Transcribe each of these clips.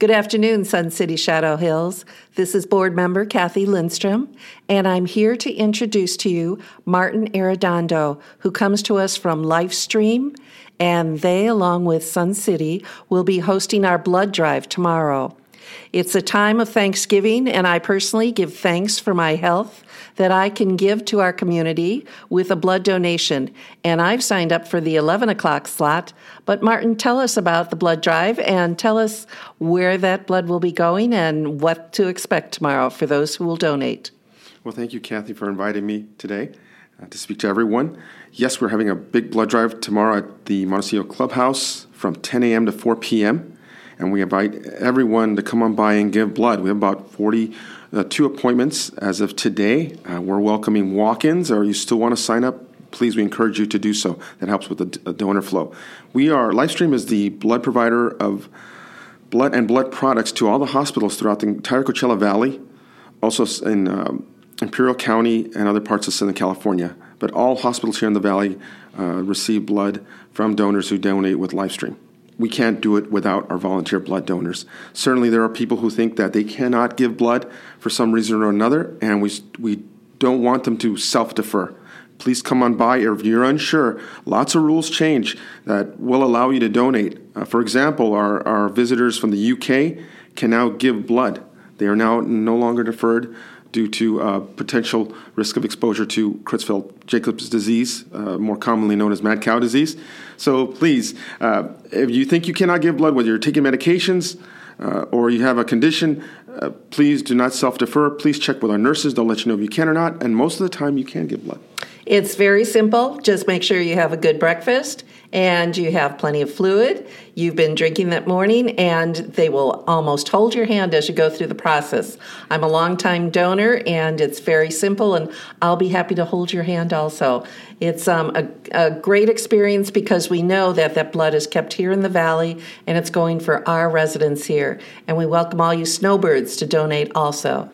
Good afternoon, Sun City Shadow Hills. This is board member Kathy Lindstrom, and I'm here to introduce to you Martin Arredondo, who comes to us from Lifestream, and they, along with Sun City, will be hosting our blood drive tomorrow. It's a time of Thanksgiving, and I personally give thanks for my health that I can give to our community with a blood donation. And I've signed up for the 11 o'clock slot. But Martin, tell us about the blood drive and tell us where that blood will be going and what to expect tomorrow for those who will donate. Well, thank you, Kathy, for inviting me today uh, to speak to everyone. Yes, we're having a big blood drive tomorrow at the Montecito Clubhouse from 10 a.m. to 4 p.m and we invite everyone to come on by and give blood. We have about 42 uh, appointments as of today. Uh, we're welcoming walk ins, or you still want to sign up. Please, we encourage you to do so. That helps with the donor flow. We are, Lifestream is the blood provider of blood and blood products to all the hospitals throughout the entire Coachella Valley, also in um, Imperial County and other parts of Southern California. But all hospitals here in the Valley uh, receive blood from donors who donate with Lifestream we can't do it without our volunteer blood donors. Certainly, there are people who think that they cannot give blood for some reason or another, and we, we don't want them to self defer. Please come on by. If you're unsure, lots of rules change that will allow you to donate. Uh, for example, our, our visitors from the UK can now give blood. They are now no longer deferred due to uh, potential risk of exposure to Creutzfeldt-Jakobs disease, uh, more commonly known as mad cow disease. So please, uh, if you think you cannot give blood, whether you're taking medications uh, or you have a condition, uh, please do not self-defer. Please check with our nurses; they'll let you know if you can or not. And most of the time, you can give blood. It's very simple. Just make sure you have a good breakfast and you have plenty of fluid. You've been drinking that morning, and they will almost hold your hand as you go through the process. I'm a longtime donor, and it's very simple, and I'll be happy to hold your hand also. It's um, a, a great experience because we know that that blood is kept here in the valley and it's going for our residents here. And we welcome all you snowbirds to donate also.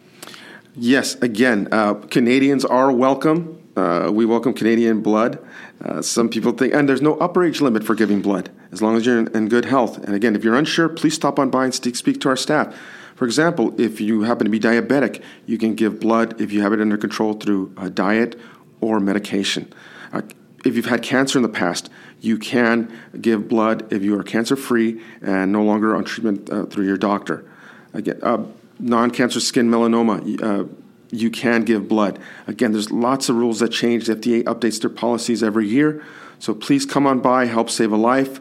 Yes, again, uh, Canadians are welcome. Uh, we welcome Canadian blood. Uh, some people think, and there's no upper age limit for giving blood as long as you're in, in, good health. And again, if you're unsure, please stop on by and speak, speak to our staff. For example, if you happen to be diabetic, you can give blood if you have it under control through a diet or medication. Uh, if you've had cancer in the past, you can give blood if you are cancer free and no longer on treatment uh, through your doctor. Again, uh, non cancer skin melanoma you can give blood. Again, there's lots of rules that change. The FDA updates their policies every year. So please come on by, help save a life.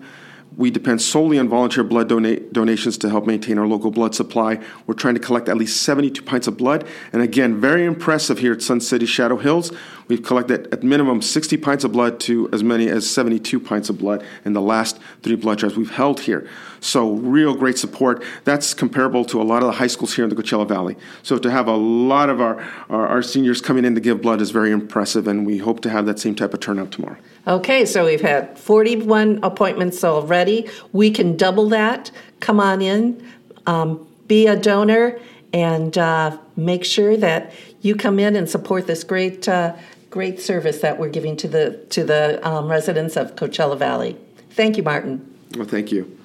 We depend solely on volunteer blood donations to help maintain our local blood supply. We're trying to collect at least 72 pints of blood. And again, very impressive here at Sun City Shadow Hills. We've collected at minimum 60 pints of blood to as many as 72 pints of blood in the last three blood drives we've held here. So, real great support. That's comparable to a lot of the high schools here in the Coachella Valley. So, to have a lot of our, our, our seniors coming in to give blood is very impressive, and we hope to have that same type of turnout tomorrow. Okay, so we've had 41 appointments already. We can double that. Come on in, um, be a donor, and uh, make sure that you come in and support this great, uh, great service that we're giving to the to the um, residents of Coachella Valley. Thank you, Martin. Well, thank you.